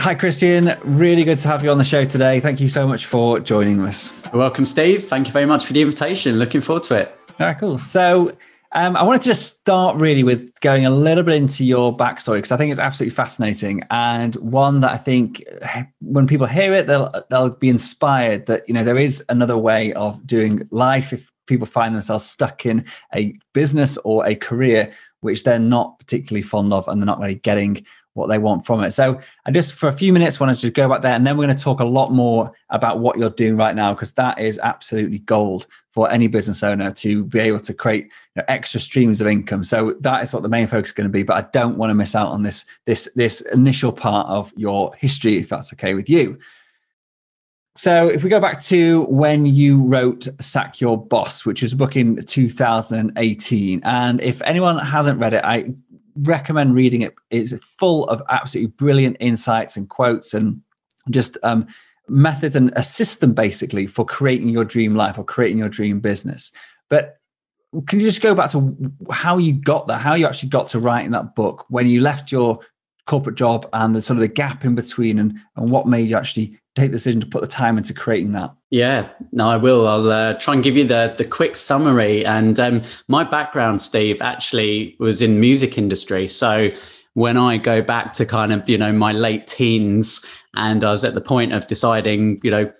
Hi, Christian. Really good to have you on the show today. Thank you so much for joining us. Welcome, Steve. Thank you very much for the invitation. Looking forward to it. All right, cool. So, um, I wanted to just start really with going a little bit into your backstory because I think it's absolutely fascinating and one that I think when people hear it, they'll they'll be inspired that you know there is another way of doing life if people find themselves stuck in a business or a career which they're not particularly fond of and they're not really getting what they want from it. So I just for a few minutes wanted to go back there and then we're going to talk a lot more about what you're doing right now because that is absolutely gold for any business owner to be able to create you know, extra streams of income. So that is what the main focus is going to be. But I don't want to miss out on this this this initial part of your history if that's okay with you. So, if we go back to when you wrote Sack Your Boss, which was a book in 2018, and if anyone hasn't read it, I recommend reading it. It's full of absolutely brilliant insights and quotes and just um, methods and a system basically for creating your dream life or creating your dream business. But can you just go back to how you got there, how you actually got to writing that book when you left your corporate job and the sort of the gap in between and, and what made you actually take the decision to put the time into creating that? Yeah, no, I will. I'll uh, try and give you the the quick summary. And um, my background, Steve, actually was in music industry. So when I go back to kind of you know my late teens, and I was at the point of deciding, you know.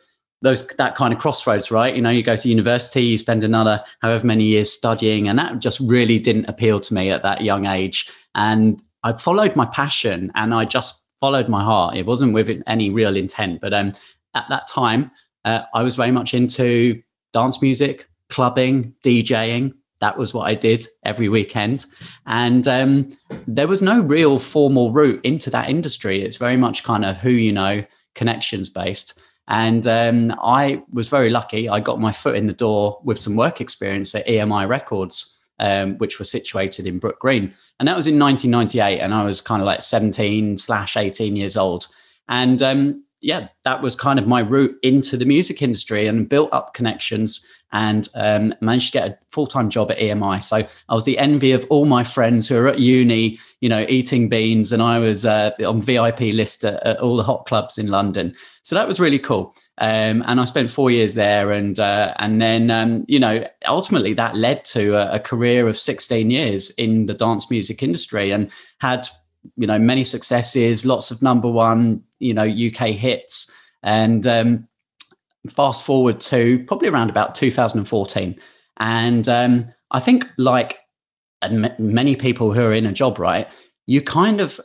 Those that kind of crossroads, right? You know, you go to university, you spend another however many years studying, and that just really didn't appeal to me at that young age. And I followed my passion, and I just followed my heart. It wasn't with any real intent, but um, at that time, uh, I was very much into dance music, clubbing, DJing. That was what I did every weekend. And um, there was no real formal route into that industry. It's very much kind of who you know, connections based. And um, I was very lucky. I got my foot in the door with some work experience at EMI Records um, which was situated in Brook Green. And that was in 1998. And I was kind of like 17 slash 18 years old. And um, yeah, that was kind of my route into the music industry and built up connections and um, managed to get a full time job at EMI. So I was the envy of all my friends who were at uni, you know, eating beans, and I was uh, on VIP list at, at, all the hot clubs in London. So that was really cool. Um, and I spent four years there, and uh, and then um, you know ultimately that led to a, a, career of 16 years in the dance music industry, and had you know many successes, lots of number one you know UK hits, and um, fast forward to probably around about 2014, and um, I think like many people who are in a job, right, you kind of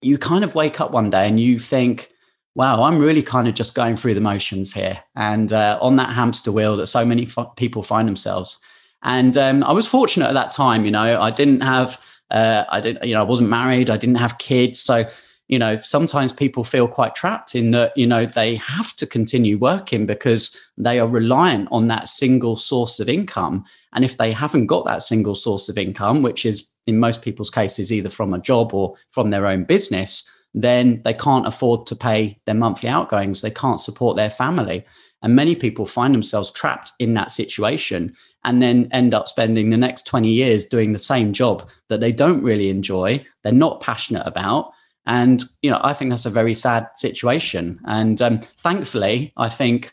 you kind of wake up one day and you think wow, I'm really kind of just going through the motions here and uh, on that hamster wheel that so many f- people find themselves. And um, I was fortunate at that time, you know, I didn't have, uh, I didn't, you know, I wasn't married, I didn't have kids. So, you know, sometimes people feel quite trapped in that, you know, they have to continue working because they are reliant on that single source of income. And if they haven't got that single source of income, which is in most people's cases either from a job or from their own business, then they can't afford to pay their monthly outgoings. They can't support their family. And many people find themselves trapped in that situation and then end up spending the next 20 years doing the same job that they don't really enjoy, they're not passionate about. And, you know, I think that's a very sad situation. And um, thankfully, I think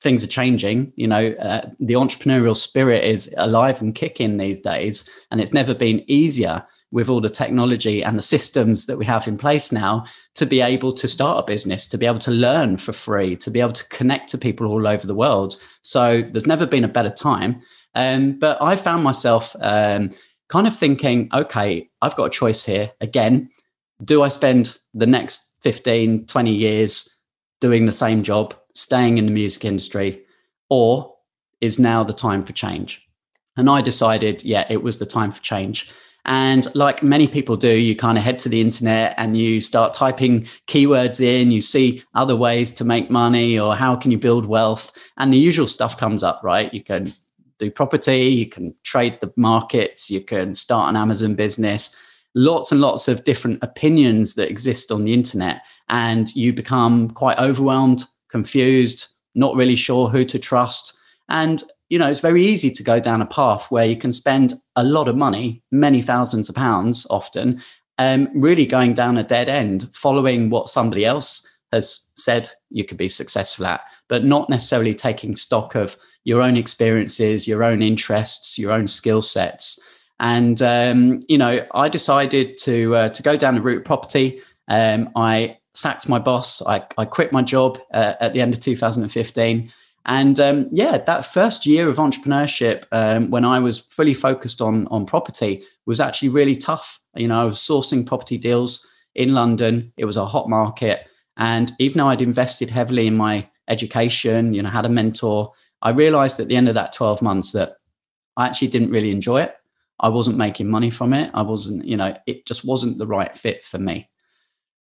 things are changing. You know, uh, the entrepreneurial spirit is alive and kicking these days, and it's never been easier with all the technology and the systems that we have in place now to be able to start a business, to be able to learn for free, to be able to connect to people all over the world. So there's never been a better time. Um, but I found myself um, kind of thinking, okay, I've got a choice here. Again, do I spend the next 15, 20 years doing the same job, staying in the music industry, or is now the time for change? And I decided, yeah, it was the time for change. And like many people do, you kind of head to the internet and you start typing keywords in, you see other ways to make money or how can you build wealth. And the usual stuff comes up, right? You can do property, you can trade the markets, you can start an Amazon business, lots and lots of different opinions that exist on the internet. And you become quite overwhelmed, confused, not really sure who to trust. And you know, it's very easy to go down a path where you can spend a lot of money, many thousands of pounds often, um, really going down a dead end, following what somebody else has said you could be successful at, but not necessarily taking stock of your own experiences, your own interests, your own skill sets. And um, you know, I decided to uh, to go down the route of property. Um, I sacked my boss. I, I quit my job uh, at the end of 2015 and um, yeah, that first year of entrepreneurship, um, when I was fully focused on on property, was actually really tough. You know, I was sourcing property deals in London. It was a hot market, and even though I'd invested heavily in my education, you know, had a mentor, I realized at the end of that twelve months that I actually didn't really enjoy it. I wasn't making money from it. I wasn't, you know, it just wasn't the right fit for me.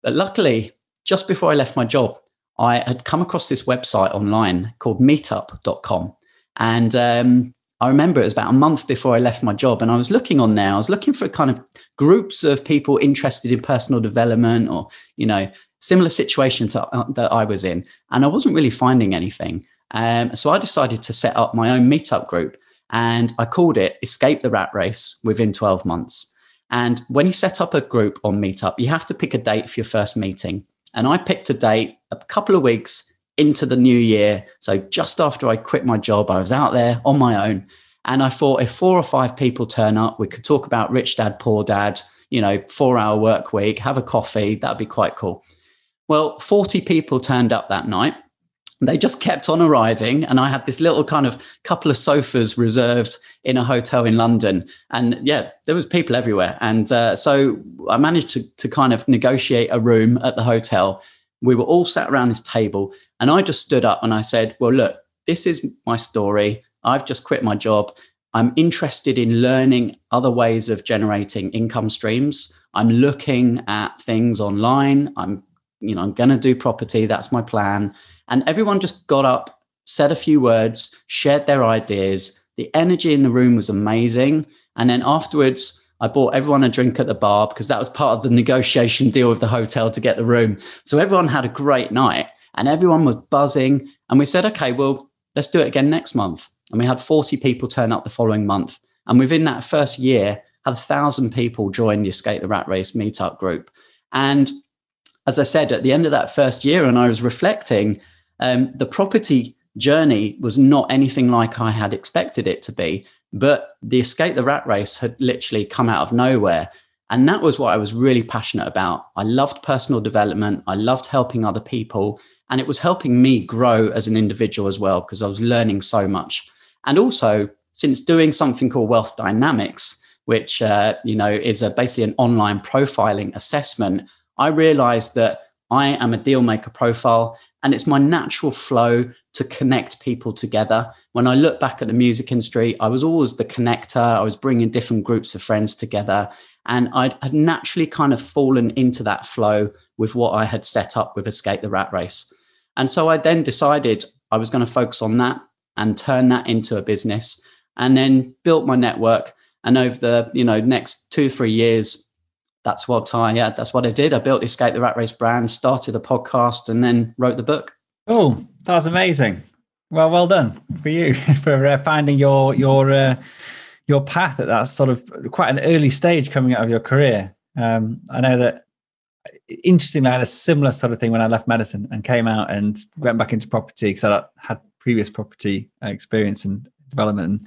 But luckily, just before I left my job, I had come across this website online called meetup.com. And um, I remember it was about a month before I left my job. And I was looking on there, I was looking for kind of groups of people interested in personal development or, you know, similar situation to, uh, that I was in. And I wasn't really finding anything. Um, so I decided to set up my own meetup group and I called it Escape the Rat Race within 12 months. And when you set up a group on Meetup, you have to pick a date for your first meeting. And I picked a date a couple of weeks into the new year. So just after I quit my job, I was out there on my own. And I thought if four or five people turn up, we could talk about rich dad, poor dad, you know, four hour work week, have a coffee. That'd be quite cool. Well, 40 people turned up that night they just kept on arriving and i had this little kind of couple of sofas reserved in a hotel in london and yeah there was people everywhere and uh, so i managed to, to kind of negotiate a room at the hotel we were all sat around this table and i just stood up and i said well look this is my story. I've just quit my job. I'm interested in learning other ways of generating income streams. I'm looking at things online. I'm you know i'm going to do property. That's my plan. And everyone just got up, said a few words, shared their ideas. The energy in the room was amazing. And then afterwards, I bought everyone a drink at the bar because that was part of the negotiation deal with the hotel to get the room. So everyone had a great night and everyone was buzzing. And we said, okay, well, let's do it again next month. And we had 40 people turn up the following month. And within that first year, had a thousand people join the Escape the Rat Race meetup group. And as I said, at the end of that first year, and I was reflecting, um, the property journey was not anything like I had expected it to be. But the Escape the Rat Race had literally come out of nowhere. And that was what I was really passionate about. I loved personal development, I loved helping other people. And it was helping me grow as an individual as well, because I was learning so much. And also, since doing something called Wealth Dynamics, which uh, you know is a, basically an online profiling assessment, I realized that I am a deal maker profile and it's my natural flow to connect people together. When I look back at the music industry, I was always the connector. I was bringing different groups of friends together. And I'd, I'd naturally kind of fallen into that flow with what I had set up with Escape the Rat Race. And so I then decided I was going to focus on that and turn that into a business and then built my network. And over the you know next two, three years, that's what I yeah, that's what I did. I built Escape the Rat Race brand, started a podcast, and then wrote the book. Oh, that's amazing. Well, well done for you for uh, finding your your uh, your path at that sort of quite an early stage coming out of your career. Um, I know that interestingly, I had a similar sort of thing when I left medicine and came out and went back into property because I had previous property uh, experience and development,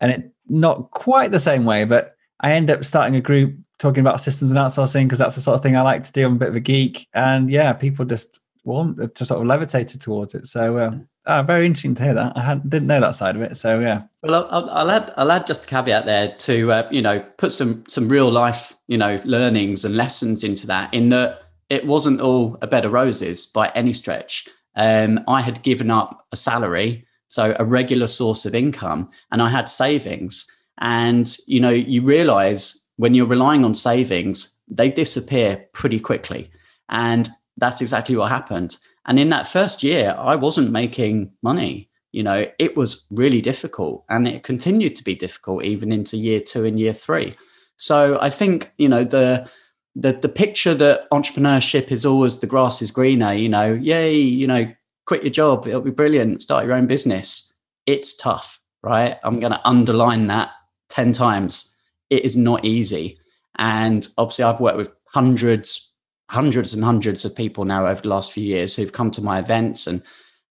and it not quite the same way, but I ended up starting a group talking about systems and outsourcing because that's the sort of thing I like to do. I'm a bit of a geek, and yeah, people just want to sort of levitated towards it. So uh, oh, very interesting to hear that. I didn't know that side of it. So yeah. Well, I'll, I'll add I'll add just a caveat there to uh, you know put some some real life you know learnings and lessons into that. In that it wasn't all a bed of roses by any stretch. Um, I had given up a salary, so a regular source of income, and I had savings. And you know, you realize when you're relying on savings, they disappear pretty quickly. And that's exactly what happened. And in that first year, I wasn't making money. You know, it was really difficult and it continued to be difficult even into year two and year three. So I think, you know, the the the picture that entrepreneurship is always the grass is greener, you know, yay, you know, quit your job, it'll be brilliant, start your own business. It's tough, right? I'm going to underline that 10 times. It is not easy. And obviously I've worked with hundreds, hundreds and hundreds of people now over the last few years who've come to my events. And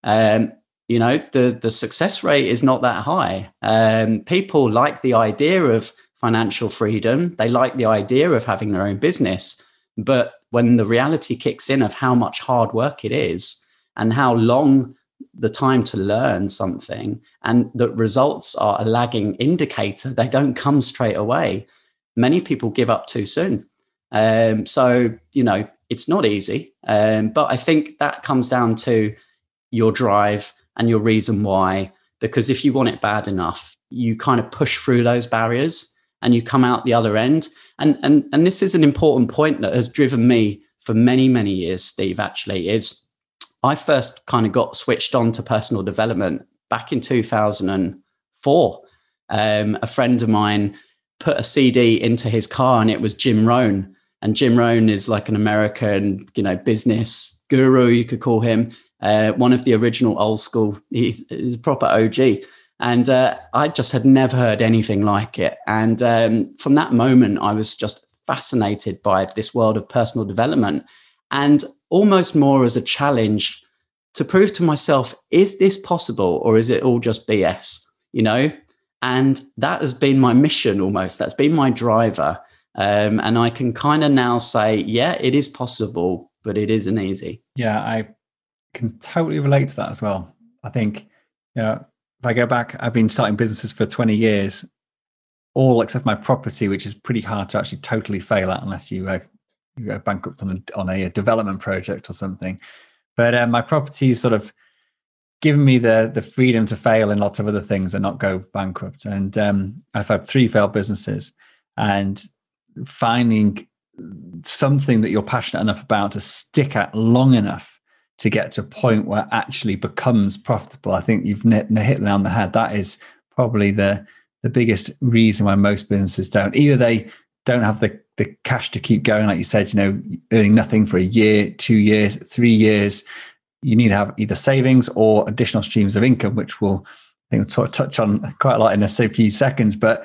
um, you know the the success rate is not that high. Um, people like the idea of financial freedom. They like the idea of having their own business. But when the reality kicks in of how much hard work it is and how long the time to learn something and the results are a lagging indicator they don't come straight away. Many people give up too soon um, so you know it's not easy. Um, but i think that comes down to your drive and your reason why. Because if you want it bad enough you kind of push through those barriers and you come out the other end. And and and this is an important point that has driven me for many many years steve actually is i first kind of got switched on to personal development back in 2004 um, a friend of mine put a cd into his car and it was jim rohn and jim rohn is like an american you know business guru you could call him uh, one of the original old school he's, he's a proper og and uh, I just had never heard anything like it. And um, from that moment, I was just fascinated by this world of personal development and almost more as a challenge to prove to myself is this possible or is it all just BS? You know? And that has been my mission almost. That's been my driver. Um, and I can kind of now say, yeah, it is possible, but it isn't easy. Yeah, I can totally relate to that as well. I think, you know, if I go back, I've been starting businesses for 20 years, all except my property, which is pretty hard to actually totally fail at unless you, uh, you go bankrupt on a, on a development project or something. But uh, my property sort of given me the the freedom to fail in lots of other things and not go bankrupt. And um, I've had three failed businesses, and finding something that you're passionate enough about to stick at long enough to get to a point where actually becomes profitable. I think you've hit nail on the head. That is probably the the biggest reason why most businesses don't. Either they don't have the the cash to keep going, like you said, you know, earning nothing for a year, two years, three years. You need to have either savings or additional streams of income, which will I think we'll touch on quite a lot in a few seconds. But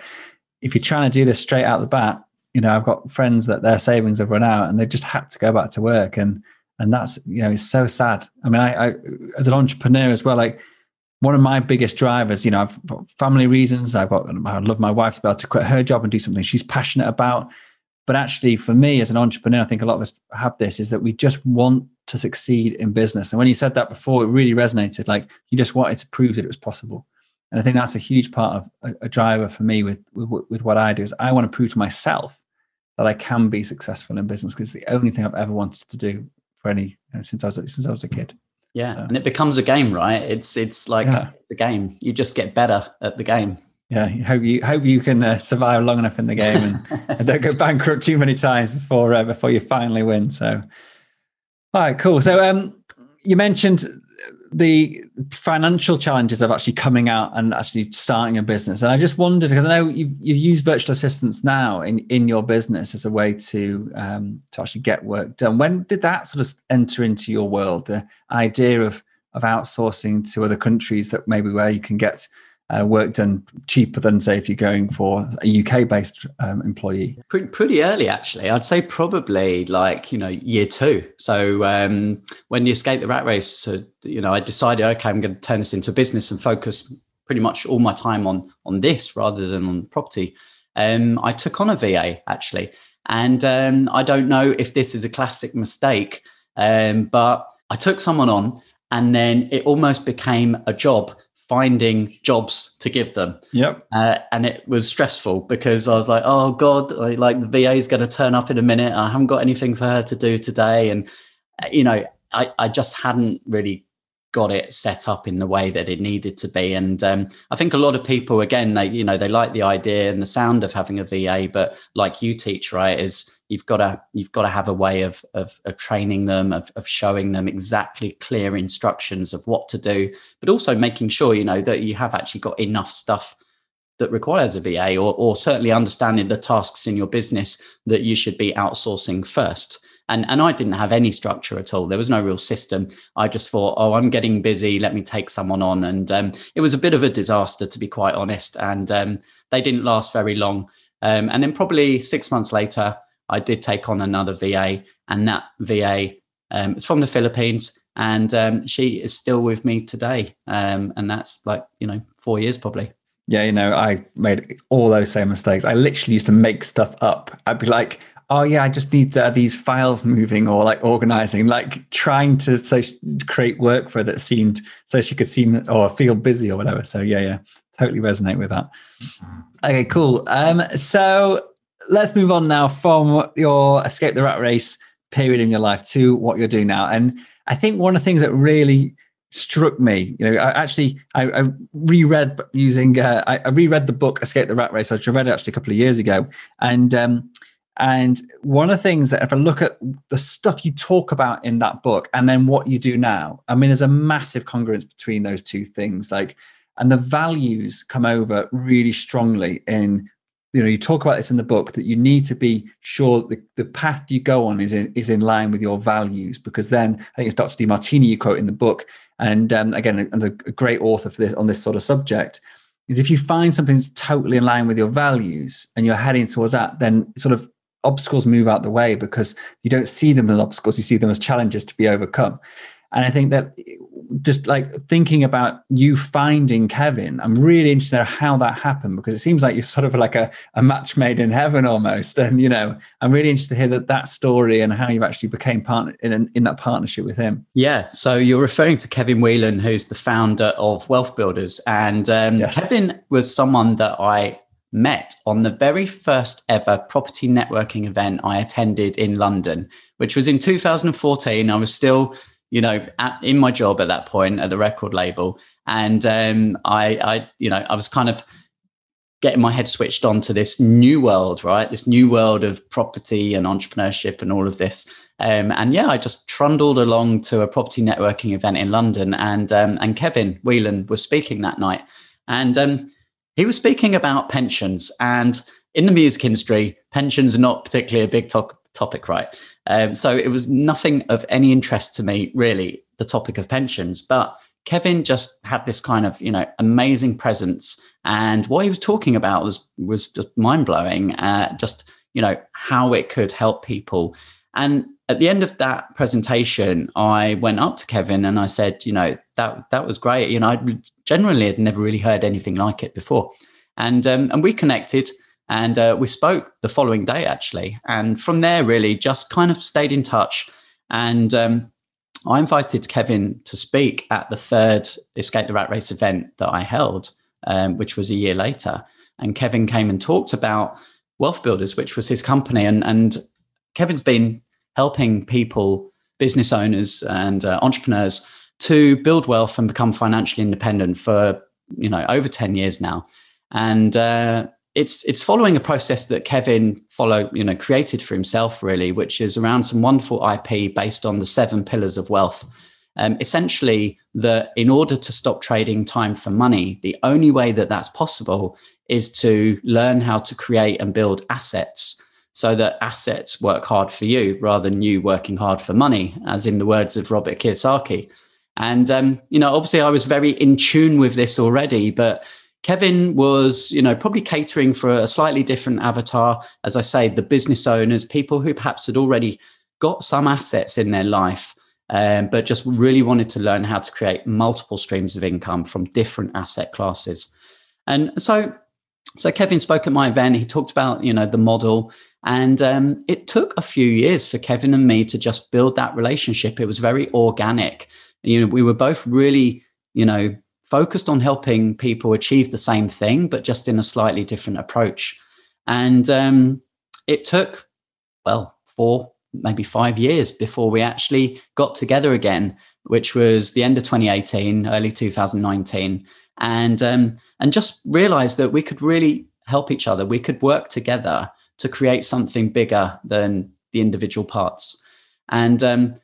if you're trying to do this straight out the bat, you know, I've got friends that their savings have run out and they just had to go back to work. And and that's you know it's so sad. I mean I, I, as an entrepreneur as well like one of my biggest drivers you know i've got family reasons. I've got i love my wife to be able to quit her job and do something she's passionate about. But actually for me as an entrepreneur i think a lot of us have this is that we just want to succeed in business. And when you said that before it really resonated. Like you just wanted to prove that it was possible. And i think that's a huge part of a, driver for me with, with with what i do is i want to prove to myself that I can be successful in business because it's the only thing I've ever wanted to do for any you know, since I was since I was a kid. Yeah, and it becomes a game, right? It's it's like yeah. it's a game. You just get better at the game. Yeah, hope you hope you can uh, survive long enough in the game and, and, don't go bankrupt too many times before uh, before you finally win. So, all right, cool. So, um, you mentioned the financial challenges of actually coming out and actually starting a business. And I just wondered because I know you've, you've used virtual assistants now in, in your business as a way to um, to actually get work done. When did that sort of enter into your world? The idea of of outsourcing to other countries that maybe where you can get uh, work done cheaper than say if you're going for a UK based um, employee? Pretty, pretty early, actually. I'd say probably like you know year two. So um, when you escape the rat race, so, you know, I decided okay, I'm going to turn this into a business and focus pretty much all my time on on this rather than on property. Um, I took on a VA actually, and um, I don't know if this is a classic mistake, um, but I took someone on, and then it almost became a job finding jobs to give them. Yep. Uh, and it was stressful because I was like, oh God, like the VA is going to turn up in a minute. I haven't got anything for her to do today. And, uh, you know, I, I just hadn't really got it set up in the way that it needed to be. And um, I think a lot of people, again, they you know they like the idea and the sound of having a VA, but like you teach, right, is you've got to you've got to have a way of of, of training them, of, of showing them exactly clear instructions of what to do, but also making sure you know that you have actually got enough stuff that requires a VA, or or certainly understanding the tasks in your business that you should be outsourcing first and and I didn't have any structure at all. There was no real system. I just thought, oh, I'm getting busy. Let me take someone on, and um, it was a bit of a disaster to be quite honest. And um, they didn't last very long. Um, and then probably six months later, I did take on another VA, and that VA um, is from the Philippines, and um, she is still with me today. Um, and that's like you know four years probably. Yeah, you know, I made all those same mistakes. I literally used to make stuff up. I'd be like, oh yeah, I just need uh, these files moving or like organizing, like trying to so create work for her that seemed so she could seem or feel busy or whatever. So yeah, yeah, totally resonate with that. Okay, cool. Um, so let's move on now from your escape the rat race period in your life to what you're doing now. And I think one of the things that really struck me. You know, I actually I, I reread using uh, I, I, reread the book Escape the Rat Race. I read it actually a couple of years ago, and um, and one of the things that if I look at the stuff you talk about in that book and then what you do now, I mean, there's a massive congruence between those two things. Like, and the values come over really strongly in, you know, you talk about this in the book that you need to be sure the, the path you go on is in, is in line with your values, because then I think it's Dr. Demartini you quote in the book. And um, again, and a great author for this on this sort of subject is if you find something that's totally in line with your values and you're heading towards that, then sort of obstacles move out the way because you don't see them as obstacles, you see them as challenges to be overcome. And I think that just like thinking about you finding Kevin, I'm really interested in how that happened because it seems like you're sort of like a, a match made in heaven almost. And, you know, I'm really interested to hear that, that story and how you actually became partner in, in that partnership with him. Yeah. So you're referring to Kevin Whelan, who's the founder of Wealth Builders. And um, yes. Kevin was someone that I met on the very first ever property networking event I attended in London, which was in 2014. I was still, you know, at, in my job at that point at the record label, and um, I, I, you know, I was kind of getting my head switched on to this new world, right? This new world of property and entrepreneurship and all of this. Um, and yeah, I just trundled along to a property networking event in London, and um, and Kevin Whelan was speaking that night, and um, he was speaking about pensions, and in the music industry, pensions are not particularly a big to- topic, right? Um, so it was nothing of any interest to me, really, the topic of pensions. But Kevin just had this kind of, you know, amazing presence, and what he was talking about was was just mind blowing. Uh, just you know how it could help people, and at the end of that presentation, I went up to Kevin and I said, you know, that that was great. You know, I generally had never really heard anything like it before, and um, and we connected and uh, we spoke the following day actually, and from there really just kind of stayed in touch. And um, I invited Kevin to speak at the third Escape the Rat Race event that I held, um, which was a year later. And Kevin came and talked about Wealth Builders, which was his company, and and Kevin's been helping people, business owners and uh, entrepreneurs to build wealth and become financially independent for you know over 10 years now and uh, it's it's following a process that Kevin follow you know created for himself really which is around some wonderful IP based on the seven pillars of wealth um, essentially that in order to stop trading time for money the only way that that's possible is to learn how to create and build assets so that assets work hard for you rather than you working hard for money, as in the words of Robert Kiyosaki. And um, you know, obviously, I was very in tune with this already, but Kevin was, you know, probably catering for a slightly different avatar. As I say, the business owners, people who perhaps had already got some assets in their life, um, but just really wanted to learn how to create multiple streams of income from different asset classes. And so, so Kevin spoke at my event. He talked about, you know, the model and um, it took a few years for Kevin and me to just build that relationship. It was very organic. You know, we were both really, you know, focused on helping people achieve the same thing, but just in a slightly different approach. And um, it took, well, four maybe five years before we actually got together again, which was the end of 2018, early 2019, and um, and just realized that we could really help each other. We could work together to create something bigger than the individual parts. And um,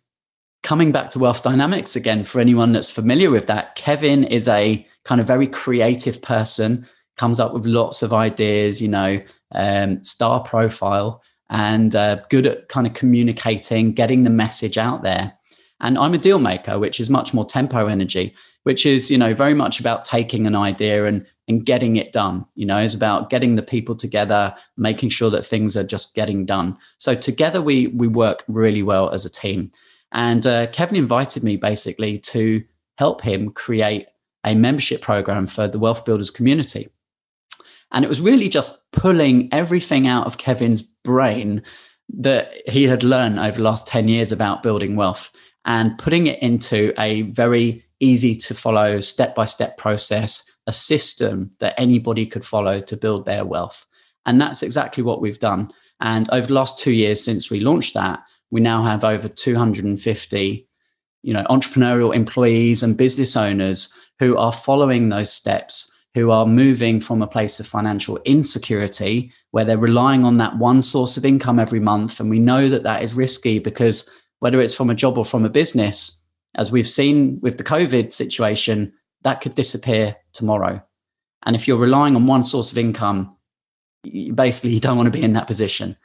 coming back to wealth dynamics again, for anyone that's familiar with that, Kevin is a kind of very creative person, comes up with lots of ideas, you know, um, star profile, and uh, good at kind of communicating, getting the message out there. And I'm a deal maker, which is much more tempo energy, which is, you know, very much about taking an idea and and getting it done. You know, it's about getting the people together, making sure that things are just getting done. So together we we work really well as a team. And uh, Kevin invited me basically to help him create a membership program for the Wealth Builders community. And it was really just pulling everything out of Kevin's brain that he had learned over the last 10 years about building wealth and putting it into a very easy to follow step by step process, a system that anybody could follow to build their wealth. And that's exactly what we've done. And over the last two years since we launched that, we now have over 250 you know entrepreneurial employees and business owners who are following those steps who are moving from a place of financial insecurity where they're relying on that one source of income every month. And we know that that is risky because whether it's from a job or from a business as we've seen with the covid situation that could disappear tomorrow. And if you're relying on one source of income basically you don't want to be in that position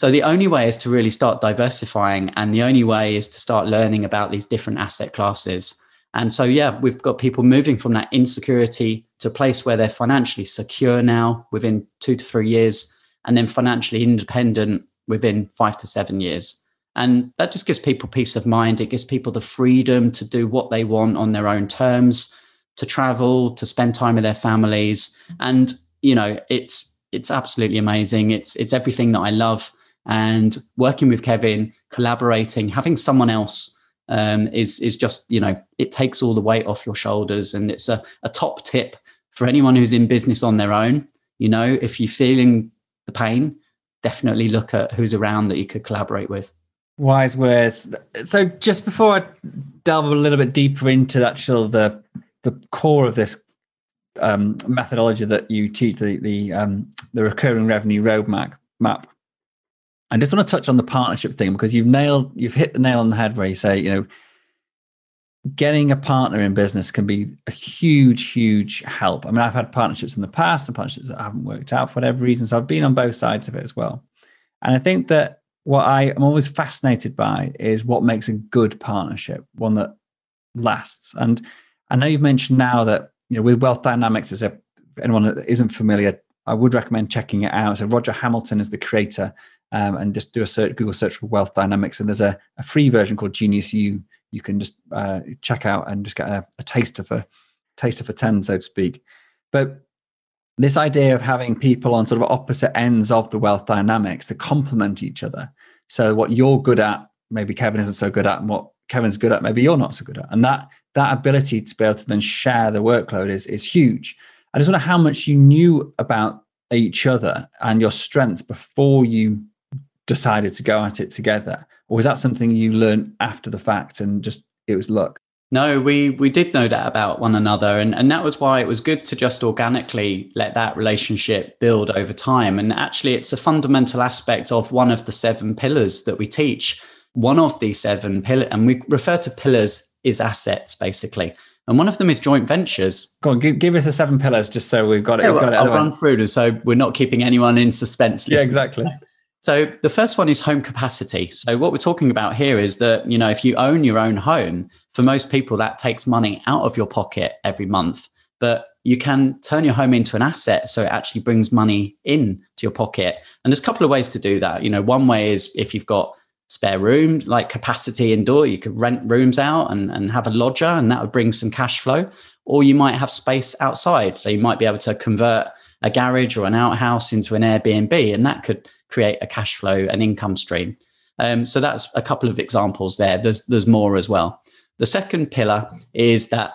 so the only way is to really start diversifying, and the only way is to start learning about these different asset classes. And so, yeah, we've got people moving from that insecurity to a place where they're financially secure now within two to three years, and then financially independent within five to seven years. And that just gives people peace of mind. It gives people the freedom to do what they want on their own terms, to travel, to spend time with their families. And, you know, it's it's absolutely amazing. It's it's everything that I love and working with Kevin, collaborating, having someone else um, is is just you know it takes all the weight off your shoulders, and it's a, a top tip for anyone who's in business on their own. You know, if you're feeling the pain, definitely look at who's around that you could collaborate with. Wise words. So just before I delve a little bit deeper into actual the the core of this um, methodology that you teach, the the um, the recurring revenue roadmap map. I just want to touch on the partnership thing because you've nailed, you've hit the nail on the head where you say, you know, getting a partner in business can be a huge, huge help. I mean, I've had partnerships in the past and partnerships that haven't worked out for whatever reason. So I've been on both sides of it as well. And I think that what I am always fascinated by is what makes a good partnership, one that lasts. And I know you've mentioned now that, you know, with Wealth Dynamics, as a anyone that isn't familiar, I would recommend checking it out. So Roger Hamilton is the creator um, and just do a search, Google search for wealth dynamics. And there's a, a free version called Genius U. You can just uh, check out and just get a, taste of a taster for taster for ten, so to speak. But this idea of having people on sort of opposite ends of the wealth dynamics to complement each other. So what you're good at, maybe Kevin isn't so good at, and what Kevin's good at, maybe you're not so good at. And that that ability to be able to then share the workload is is huge. I just wonder how much you knew about each other and your strengths before you decided to go at it together or was that something you learned after the fact and just it was luck no we we did know that about one another and and that was why it was good to just organically let that relationship build over time and actually it's a fundamental aspect of one of the seven pillars that we teach one of the seven pillars and we refer to pillars is assets basically and one of them is joint ventures. Go on, give, give us the seven pillars just so we've got it. Yeah, well, got it I'll run through them so we're not keeping anyone in suspense. Yeah, exactly. So the first one is home capacity. So what we're talking about here is that, you know, if you own your own home, for most people that takes money out of your pocket every month. But you can turn your home into an asset so it actually brings money in to your pocket. And there's a couple of ways to do that. You know, one way is if you've got spare room, like capacity indoor, you could rent rooms out and, and have a lodger and that would bring some cash flow. Or you might have space outside. So you might be able to convert a garage or an outhouse into an Airbnb and that could create a cash flow, an income stream. Um, so that's a couple of examples there. There's there's more as well. The second pillar is that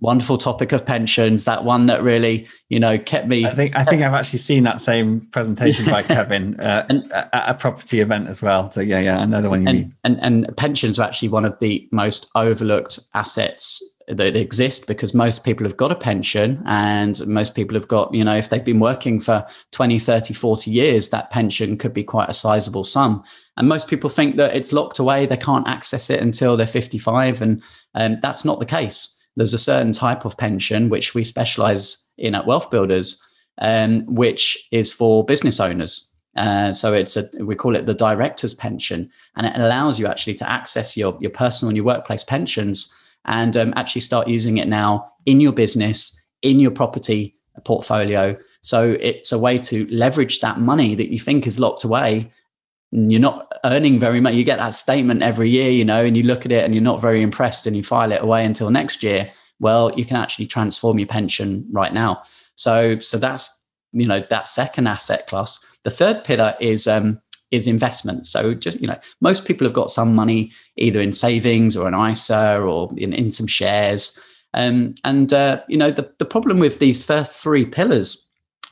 wonderful topic of pensions. That one that really, you know, kept me. I think I think I've actually seen that same presentation by Kevin uh, and, at a property event as well. So yeah, yeah, another one you and, mean. And and pensions are actually one of the most overlooked assets that exist because most people have got a pension and most people have got you know if they've been working for 20 30 40 years that pension could be quite a sizable sum and most people think that it's locked away they can't access it until they're 55 and um, that's not the case there's a certain type of pension which we specialize in at Wealth Builders, um, which is for business owners. Uh, so it's a we call it the director's pension, and it allows you actually to access your your personal and your workplace pensions, and um, actually start using it now in your business, in your property portfolio. So it's a way to leverage that money that you think is locked away you're not earning very much. You get that statement every year, you know, and you look at it and you're not very impressed and you file it away until next year. Well, you can actually transform your pension right now. So, so that's you know that second asset class. The third pillar is um, is investment. So just you know, most people have got some money either in savings or an ISA or in, in some shares. Um, and uh, you know, the, the problem with these first three pillars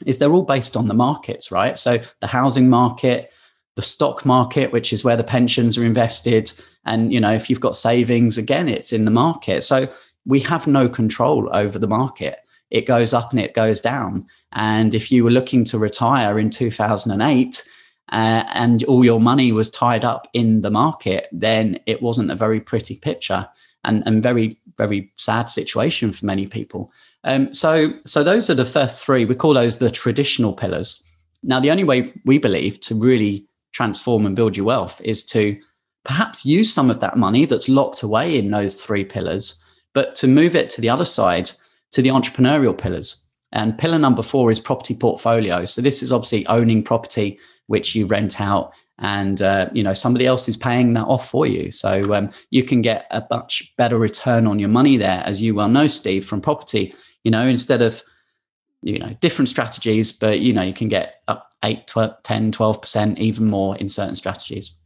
is they're all based on the markets, right? So the housing market, the stock market, which is where the pensions are invested. And, you know, if you've got savings, again, it's in the market. So we have no control over the market. It goes up and it goes down. And if you were looking to retire in 2008 uh, and all your money was tied up in the market, then it wasn't a very pretty picture and, and very, very sad situation for many people. Um, so, so those are the first three. We call those the traditional pillars. Now, the only way we believe to really transform and build your wealth is to perhaps use some of that money that's locked away in those three pillars, but to move it to the other side, to the entrepreneurial pillars. And pillar number four is property portfolio. So this is obviously owning property which you rent out, and uh, you know somebody else is paying that off for you. So um, you can get a much better return on your money there, as you well know, Steve, from property. You know, instead of you know different strategies, but you know you can get up 8, 12, 10, 12%, even more in certain strategies.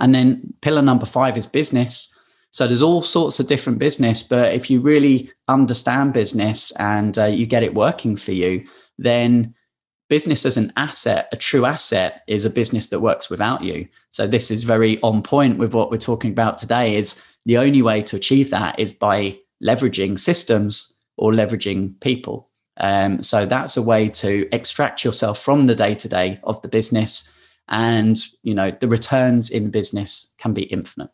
And then pillar number five is business. So there's all sorts of different business, but if you really understand business and uh, you get it working for you, then business as an asset, a true asset, is a business that works without you. So this is very on point with what we're talking about today. Is the only way to achieve that is by leveraging systems or leveraging people. Um, so that's a way to extract yourself from the day to day of the business, and you know the returns in the business can be infinite.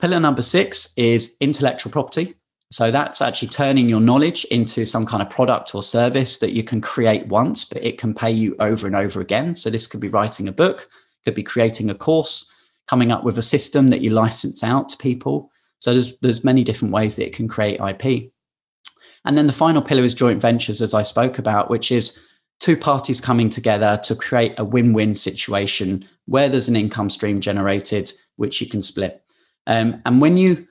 Pillar number six is intellectual property. So that's actually turning your knowledge into some kind of product or service that you can create once, but it can pay you over and over again. So this could be writing a book, could be creating a course, coming up with a system that you license out to people. So there's there's many different ways that it can create IP. And then the final pillar is joint ventures, as I spoke about, which is two parties coming together to create a win win situation where there's an income stream generated, which you can split. Um, and when you,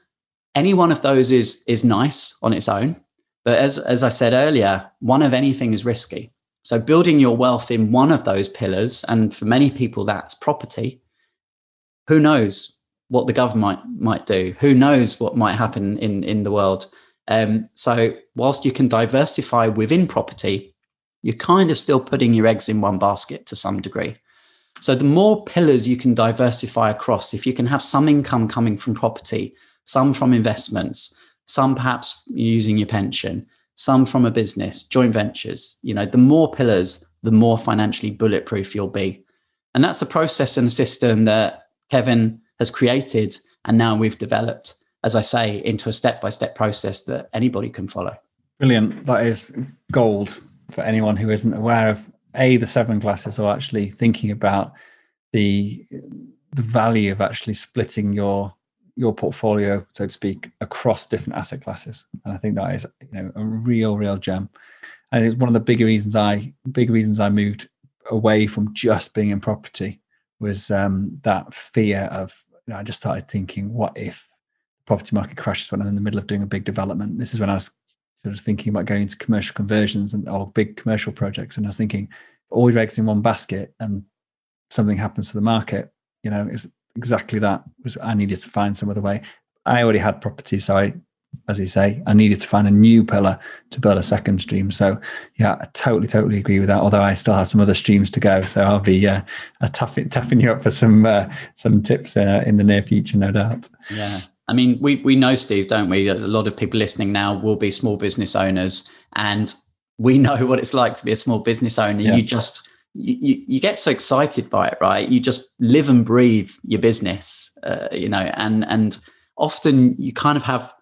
any one of those is, is nice on its own. But as, as I said earlier, one of anything is risky. So building your wealth in one of those pillars, and for many people, that's property. Who knows what the government might, might do? Who knows what might happen in, in the world? Um, so whilst you can diversify within property, you're kind of still putting your eggs in one basket to some degree. So the more pillars you can diversify across, if you can have some income coming from property, some from investments, some perhaps using your pension, some from a business, joint ventures, you know, the more pillars, the more financially bulletproof you'll be. And that's a process and a system that Kevin has created and now we've developed as I say, into a step by step process that anybody can follow. Brilliant. That is gold for anyone who isn't aware of A, the seven classes, or actually thinking about the the value of actually splitting your your portfolio, so to speak, across different asset classes. And I think that is, you know, a real, real gem. And it's one of the bigger reasons I big reasons I moved away from just being in property was um, that fear of you know, I just started thinking, what if property market crashes when I'm in the middle of doing a big development. This is when I was sort of thinking about going into commercial conversions and or big commercial projects. And I was thinking, all your eggs in one basket and something happens to the market, you know, it's exactly that was I needed to find some other way. I already had property, so I as you say, I needed to find a new pillar to build a second stream. So, yeah, I totally, totally agree with that. Although I still have some other streams to go, so I'll be uh, toughing, toughing you up for some uh, some tips uh, in the near future, no doubt. Yeah, I mean, we we know Steve, don't we? A lot of people listening now will be small business owners, and we know what it's like to be a small business owner. Yeah. You just you, you get so excited by it, right? You just live and breathe your business, uh, you know, and and often you kind of have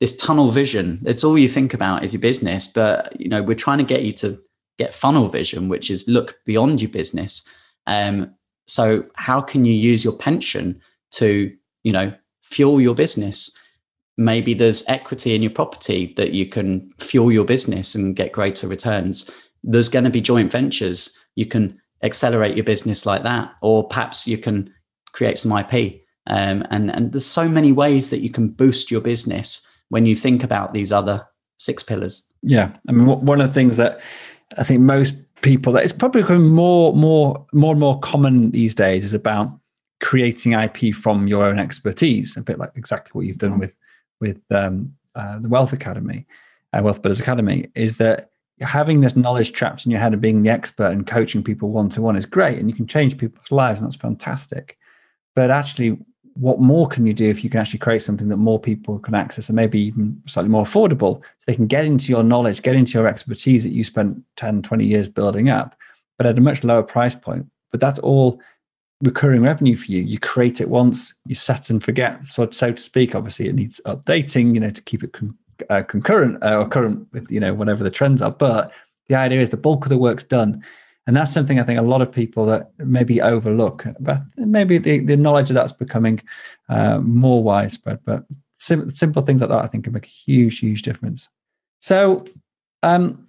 this tunnel vision. It's all you think about is your business. But you know, we're trying to get you to get funnel vision, which is look beyond your business. Um, so how can you use your pension to, you know, fuel your business? Maybe there's equity in your property that you can fuel your business and get greater returns. There's going to be joint ventures. You can accelerate your business like that, or perhaps you can create some IP. Um, and and there's so many ways that you can boost your business when you think about these other six pillars. Yeah, I mean, one of the things that I think most people that it's probably becoming more, more, more and more common these days is about creating IP from your own expertise. A bit like exactly what you've done with with um, uh, the Wealth Academy, uh, Wealth Builders Academy, is that having this knowledge trapped in your head of being the expert and coaching people one to one is great, and you can change people's lives, and that's fantastic. But actually, what more can you do if you can actually create something that more people can access and maybe even slightly more affordable so they can get into your knowledge get into your expertise that you spent 10 20 years building up but at a much lower price point? But that's all recurring revenue for you. You create it once you set and forget. So, so to speak obviously it needs updating you know to keep it con- uh, concurrent uh, or current with you know whatever the trends are but the idea is the bulk of the work's done and that's something I think a lot of people that maybe overlook, but maybe the, the knowledge of that's becoming uh, more widespread. But sim- simple things like that, I think, can make a huge, huge difference. So, um,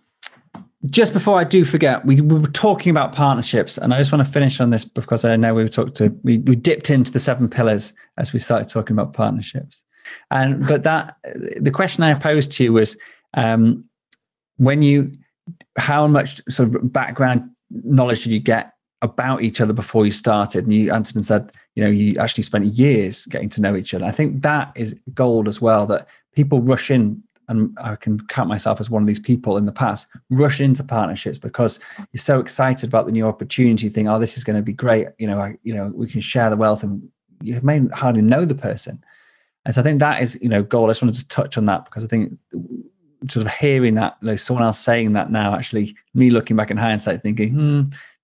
just before I do forget, we, we, were talking about partnerships, and I just want to finish on this because I know we talked to we, we dipped into the seven pillars as we started talking about partnerships. And but that the question I posed to you was um, when you how much sort of background knowledge did you get about each other before you started? And you answered and said, you know, you actually spent years getting to know each other. I think that is gold as well, that people rush in, and I can count myself as one of these people in the past, rush into partnerships because you're so excited about the new opportunity, think, oh, this is going to be great. You know, I, you know, we can share the wealth and you may hardly know the person. And so I think that is, you know, gold. I just wanted to touch on that because I think sort of hearing that, like someone else saying that now, actually me looking back in hindsight, thinking, hmm,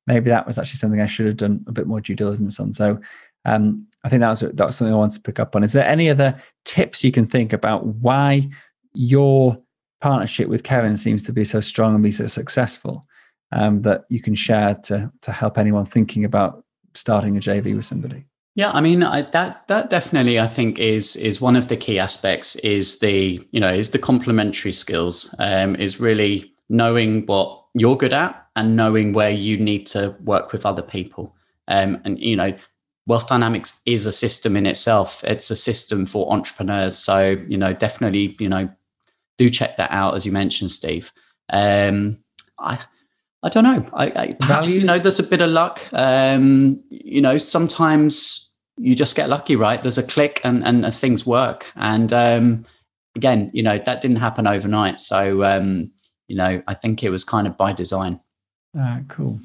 maybe that was actually something I should have done a bit more due diligence on. So um, I think that was that was something I wanted to pick up on. Is there any other tips you can think about why your partnership with Kevin seems to be so strong and be so successful um, that you can share to to help anyone thinking about starting a JV with somebody? Yeah, I mean I, that that definitely I think is is one of the key aspects is the you know is the complementary skills um, is really knowing what you're good at and knowing where you need to work with other people um, and you know wealth dynamics is a system in itself it's a system for entrepreneurs so you know definitely you know do check that out as you mentioned Steve um, I I don't know. I, I perhaps Values? you know there's a bit of luck. Um, you know, sometimes you just get lucky, right? There's a click and and things work. And um, again, you know, that didn't happen overnight. So um, you know, I think it was kind of by design. All right, cool.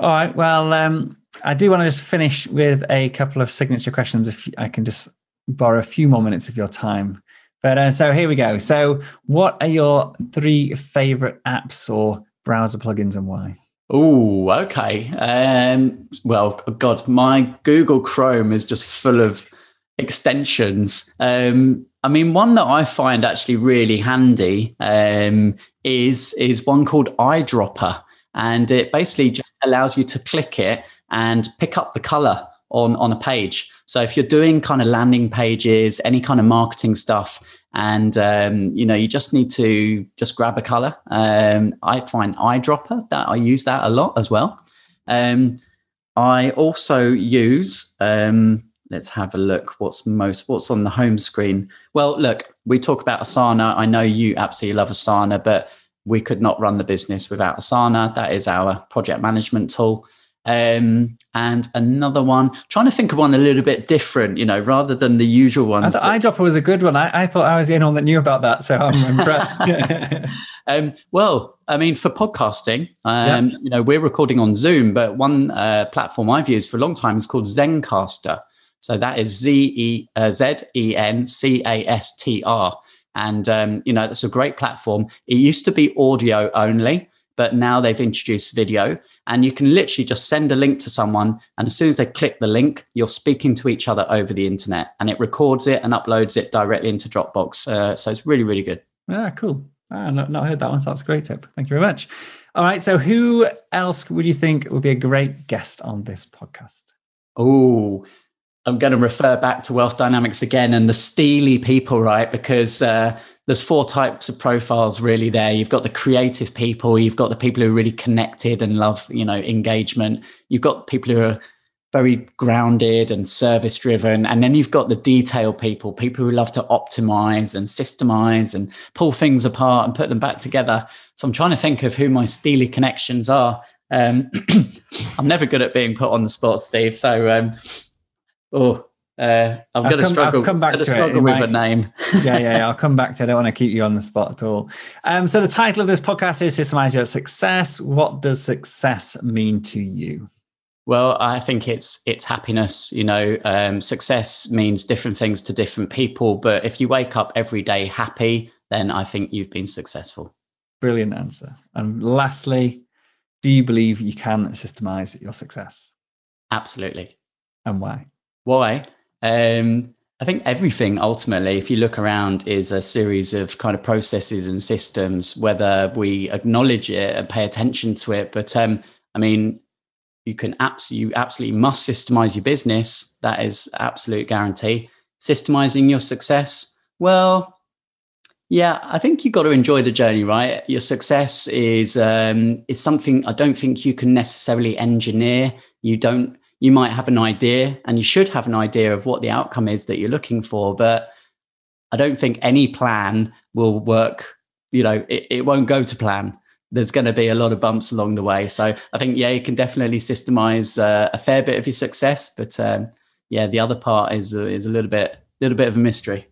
All right. Well, um, I do want to just finish with a couple of signature questions. If I can just borrow a few more minutes of your time. But uh, so here we go. So, what are your three favorite apps or browser plugins and why? Oh, okay. Um, well, God, my Google Chrome is just full of extensions. Um, I mean, one that I find actually really handy um, is is one called Eyedropper, and it basically just allows you to click it and pick up the color on on a page. So if you're doing kind of landing pages, any kind of marketing stuff, and um, you know you just need to just grab a color. Um, i find eyedropper that i use that a lot as well. Um, i also use um, let's have a look what's most what's on the home screen. Well look we talk about asana. I know you absolutely love asana but we could not run the business without asana. That is our project management tool Um, and another one, trying to think of one a little bit different, you know, rather than the usual ones. The thought iDropper was a good one. I, I, thought I was the only one that knew about that, so I'm impressed. um, well, I mean, for podcasting, um, you know, we're recording on Zoom, but one uh, platform I've used for a long time is called Zencastr. So that is Z E uh, Z E N C A S T R, and um, you know, that's a great platform. It used to be audio only but now they've introduced video. And you can literally just send a link to someone and as soon as they click the link you're speaking to each other over the internet and it records it and uploads it directly into dropbox. Uh, so it's really really good. Yeah cool. I've not, not heard that one. So that's a great tip. Thank you very much. All right so who else would you think would be a great guest on this podcast? Oh I'm going to refer back to wealth dynamics again and the steely people, right? Because uh, there's four types of profiles really there. You've got the creative people, you've got the people who are really connected and love, you know, engagement. You've got people who are very grounded and service driven. And then you've got the detail people, people who love to optimize and systemize and pull things apart and put them back together. So I'm trying to think of who my steely connections are. Um, I'm never good at being put on the spot, Steve. So, um, oh, uh, I'm going to struggle. I'll come back to struggle it. with might, a name. yeah, yeah, yeah, I'll come back to it. I don't want to keep you on the spot at all. Um, so the title of this podcast is "Systemize Your Success." What does success mean to you? Well, I think it's it's happiness. You know, um, success means different things to different people. But if you wake up every day happy, then I think you've been successful. Brilliant answer. And lastly, do you believe you can systemize your success? Absolutely. And why? Why? Um, I think everything ultimately, if you look around, is a series of kind of processes and systems, whether we acknowledge it and pay attention to it. But um, I mean, you can abs- you absolutely must systemize your business. That is absolute guarantee. Systemizing your success, well, yeah, I think you've got to enjoy the journey, right? Your success is um, is something I don't think you can necessarily engineer. You don't you might have an idea and you should have an idea of what the outcome is that you're looking for but i don't think any plan will work you know it, it won't go to plan. There's going to be a lot of bumps along the way. So i think yeah you can definitely systemize uh, a fair bit of your success but um, yeah the other part is uh, is a little bit little bit of a mystery.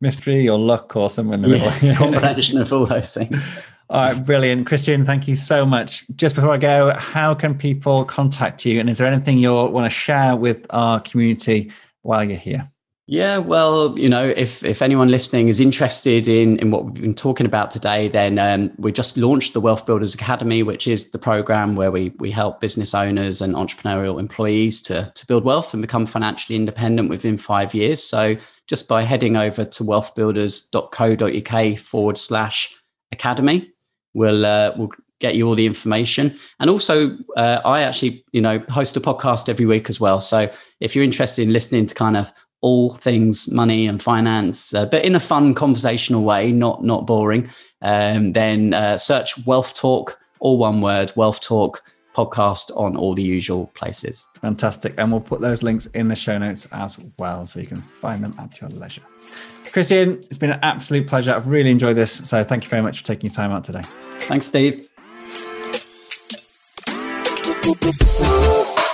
Mystery or luck or somewhere in the yeah, middle. Combination of all those things all right, brilliant. Christian, thank you so much. Just before I go, how can people contact you? And is there anything you want to share with our community while you're here? Yeah, well, you know, if if anyone listening is interested in in what we've been talking about today, then um, we just launched the Wealth Builders Academy, which is the program where we we help business owners and entrepreneurial employees to to build wealth and become financially independent within five years. So just by heading over to wealthbuilders.co.uk forward slash academy, we'll uh, we'll get you all the information. And also, uh, I actually you know host a podcast every week as well. So if you're interested in listening to kind of all things money and finance, uh, but in a fun conversational way, not not boring, um, then uh, search Wealth Talk, all one word, Wealth Talk podcast on all the usual places. Fantastic. And we'll put those links in the show notes as well so you can find them at your leisure. Christian, it's been an absolute pleasure. I've really enjoyed this. So thank you very much for taking your time out today. Thanks, Steve.